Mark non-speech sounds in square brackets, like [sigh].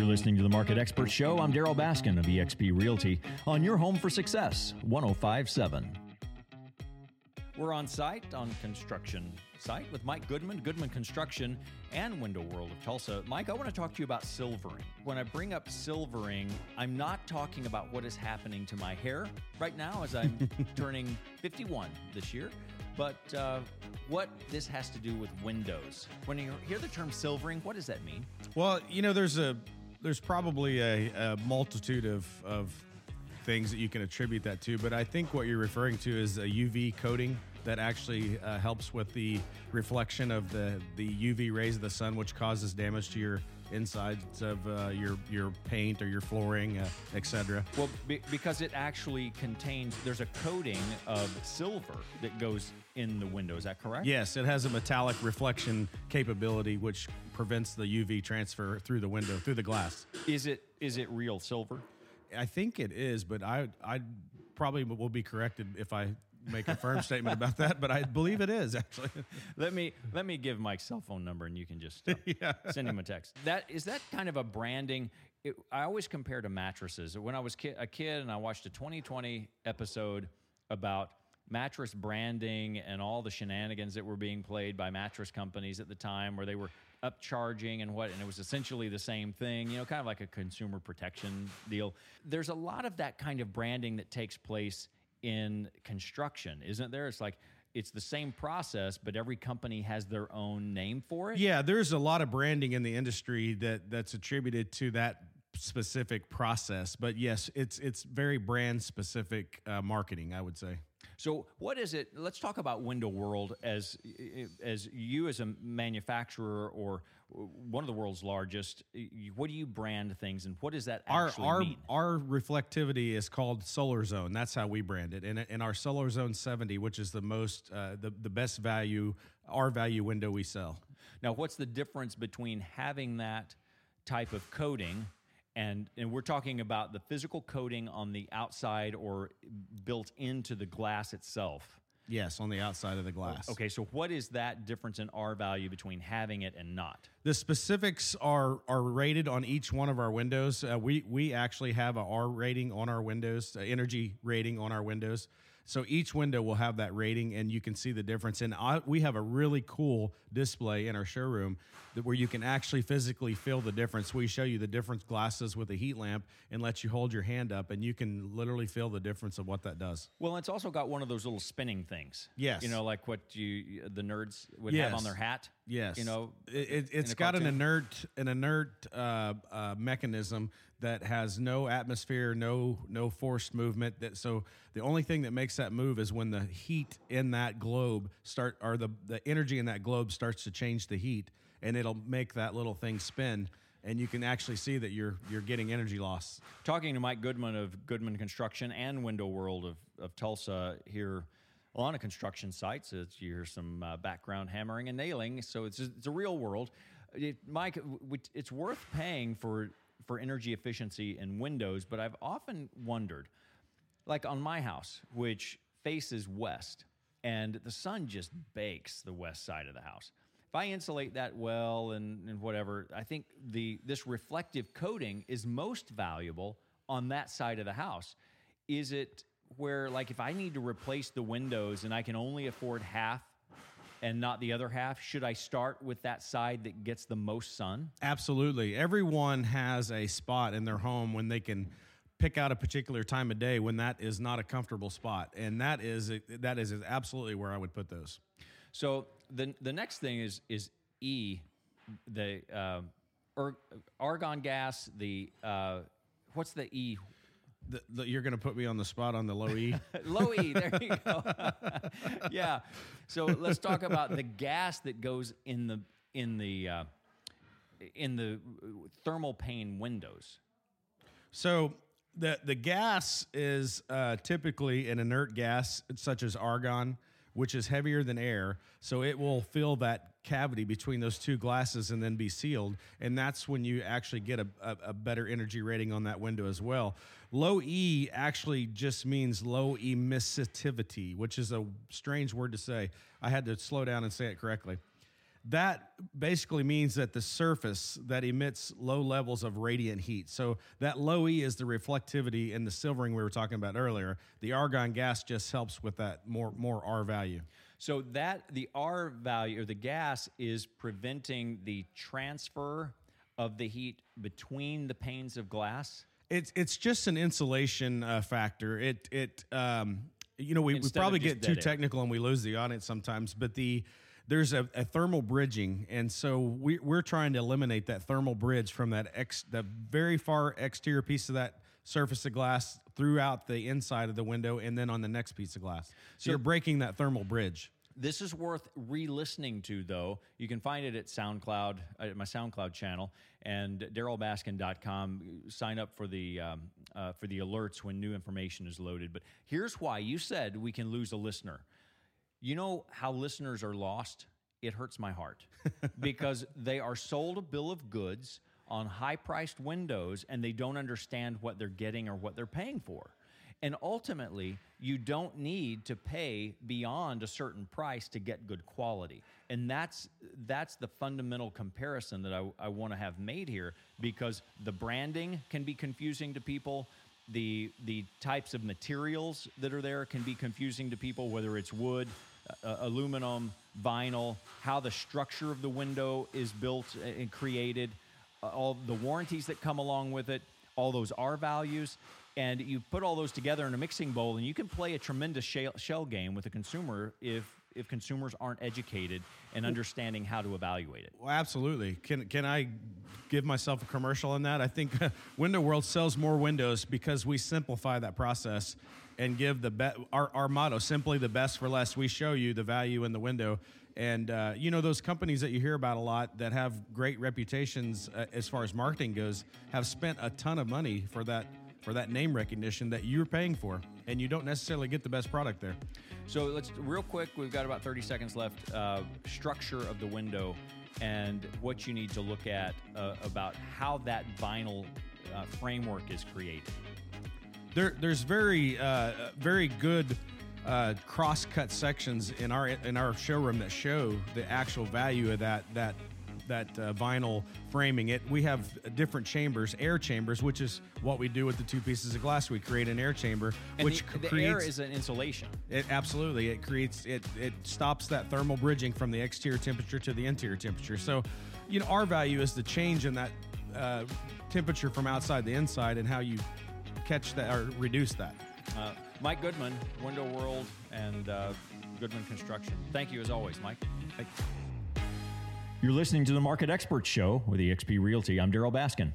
You're listening to the Market Expert Show. I'm Darryl Baskin of eXp Realty on your home for success, 1057. We're on site on construction site with Mike Goodman, Goodman Construction, and Window World of Tulsa. Mike, I want to talk to you about silvering. When I bring up silvering, I'm not talking about what is happening to my hair right now as I'm [laughs] turning 51 this year, but uh, what this has to do with windows. When you hear the term silvering, what does that mean? Well, you know, there's a there's probably a, a multitude of of things that you can attribute that to, but I think what you're referring to is a UV coating that actually uh, helps with the reflection of the, the UV rays of the sun, which causes damage to your insides of uh, your your paint or your flooring, uh, etc. Well, be- because it actually contains there's a coating of silver that goes in the window. Is that correct? Yes, it has a metallic reflection capability, which prevents the UV transfer through the window through the glass. Is it is it real silver? I think it is, but I I probably will be corrected if I make a firm statement about that, but I believe it is actually. [laughs] let me let me give Mike's cell phone number, and you can just uh, [laughs] yeah. send him a text. That is that kind of a branding. It, I always compare to mattresses. When I was ki- a kid and I watched a 2020 episode about mattress branding and all the shenanigans that were being played by mattress companies at the time, where they were upcharging and what, and it was essentially the same thing. You know, kind of like a consumer protection deal. There's a lot of that kind of branding that takes place in construction, isn't there? It's like it's the same process, but every company has their own name for it. Yeah, there's a lot of branding in the industry that that's attributed to that specific process. But yes, it's it's very brand specific uh, marketing, I would say. So, what is it? Let's talk about Window World as as you as a manufacturer or one of the world's largest. What do you brand things, and what does that actually our, our, mean? Our reflectivity is called Solar Zone. That's how we brand it, and and our Solar Zone 70, which is the most uh, the the best value, R value window we sell. Now, what's the difference between having that type of coating? And and we're talking about the physical coating on the outside or built into the glass itself. Yes, on the outside of the glass. Okay, so what is that difference in R value between having it and not? The specifics are are rated on each one of our windows. Uh, we we actually have a R rating on our windows, uh, energy rating on our windows. So each window will have that rating, and you can see the difference. And I, we have a really cool display in our showroom that where you can actually physically feel the difference. We show you the different glasses with a heat lamp and let you hold your hand up, and you can literally feel the difference of what that does. Well, it's also got one of those little spinning things. Yes, you know, like what you the nerds would yes. have on their hat. Yes, you know, it, has got an inert an inert uh, uh, mechanism that has no atmosphere, no no forced movement. That so the only thing that makes that move is when the heat in that globe start or the the energy in that globe starts to change the heat, and it'll make that little thing spin and you can actually see that you're you're getting energy loss. Talking to Mike Goodman of Goodman Construction and Window World of, of Tulsa here on a construction site. So you hear some uh, background hammering and nailing. So it's, it's a real world. It, Mike, it's worth paying for, for energy efficiency in windows, but I've often wondered, like on my house, which faces west, and the sun just bakes the west side of the house. If I insulate that well and, and whatever, I think the this reflective coating is most valuable on that side of the house. Is it where like if I need to replace the windows and I can only afford half and not the other half, should I start with that side that gets the most sun? Absolutely. Everyone has a spot in their home when they can pick out a particular time of day when that is not a comfortable spot, and that is that is absolutely where I would put those. So the the next thing is is E, the uh, argon gas. The uh, what's the E the, the, you're going to put me on the spot on the low E. [laughs] low E, there you go. [laughs] yeah. So let's talk about the gas that goes in the in the uh, in the thermal pane windows. So the the gas is uh, typically an inert gas such as argon which is heavier than air. So it will fill that cavity between those two glasses and then be sealed. And that's when you actually get a, a, a, better energy rating on that window as well. Low E actually just means low emissivity, which is a strange word to say. I had to slow down and say it correctly. That basically means that the surface that emits low levels of radiant heat. So that low E is the reflectivity and the silvering we were talking about earlier. The argon gas just helps with that more more R value. So that the R value or the gas is preventing the transfer of the heat between the panes of glass. It's it's just an insulation uh, factor. It it um, you know we, we probably get too technical and we lose the audience sometimes, but the there's a, a thermal bridging, and so we, we're trying to eliminate that thermal bridge from that ex the very far exterior piece of that surface of glass throughout the inside of the window, and then on the next piece of glass. So, you're breaking that thermal bridge. This is worth re-listening to, though. You can find it at SoundCloud, at my SoundCloud channel, and DarrylBaskin.com. Sign up for the um, uh, for the alerts when new information is loaded. But here's why: you said we can lose a listener. You know how listeners are lost? It hurts my heart [laughs] because they are sold a bill of goods on high-priced windows, and they don't understand what they're getting or what they're paying for. And ultimately, you don't need to pay beyond a certain price to get good quality. And that's that's the fundamental comparison that I, I want to have made here because the branding can be confusing to people. The the types of materials that are there can be confusing to people, whether it's wood, uh, aluminum, vinyl, how the structure of the window is built and created, uh, all the warranties that come along with it, all those R values. And you put all those together in a mixing bowl and you can play a tremendous shell, shell game with a consumer if if consumers aren't educated and understanding how to evaluate it Well, absolutely. Can can I give myself a commercial on that? I think [laughs] Window World sells more windows because we simplify that process and give the be- our our motto simply the best for less. We show you the value in the window. And uh, you know those companies that you hear about a lot that have great reputations uh, as far as marketing goes have spent a ton of money for that for that name recognition that you're paying for, and you don't necessarily get the best product there. so let's real quick we've got about 30 seconds left uh, structure of the window and what you need to look at uh, about how that vinyl uh, framework is created there, there's very uh, very good uh, cross cut sections in our in our showroom that show the actual value of that that that uh, vinyl framing. It we have different chambers, air chambers, which is what we do with the two pieces of glass. We create an air chamber, and which the, the creates air is an insulation it absolutely it creates it it stops that thermal bridging from the exterior temperature to the interior temperature. So, you know, R value is the change in that uh, temperature from outside to inside and how you catch that or reduce that. uh, mike goodman window world and uh, goodman construction thank you as always mike You're listening to the Market Expert Show with eXp Realty. I'm Darryl Baskin.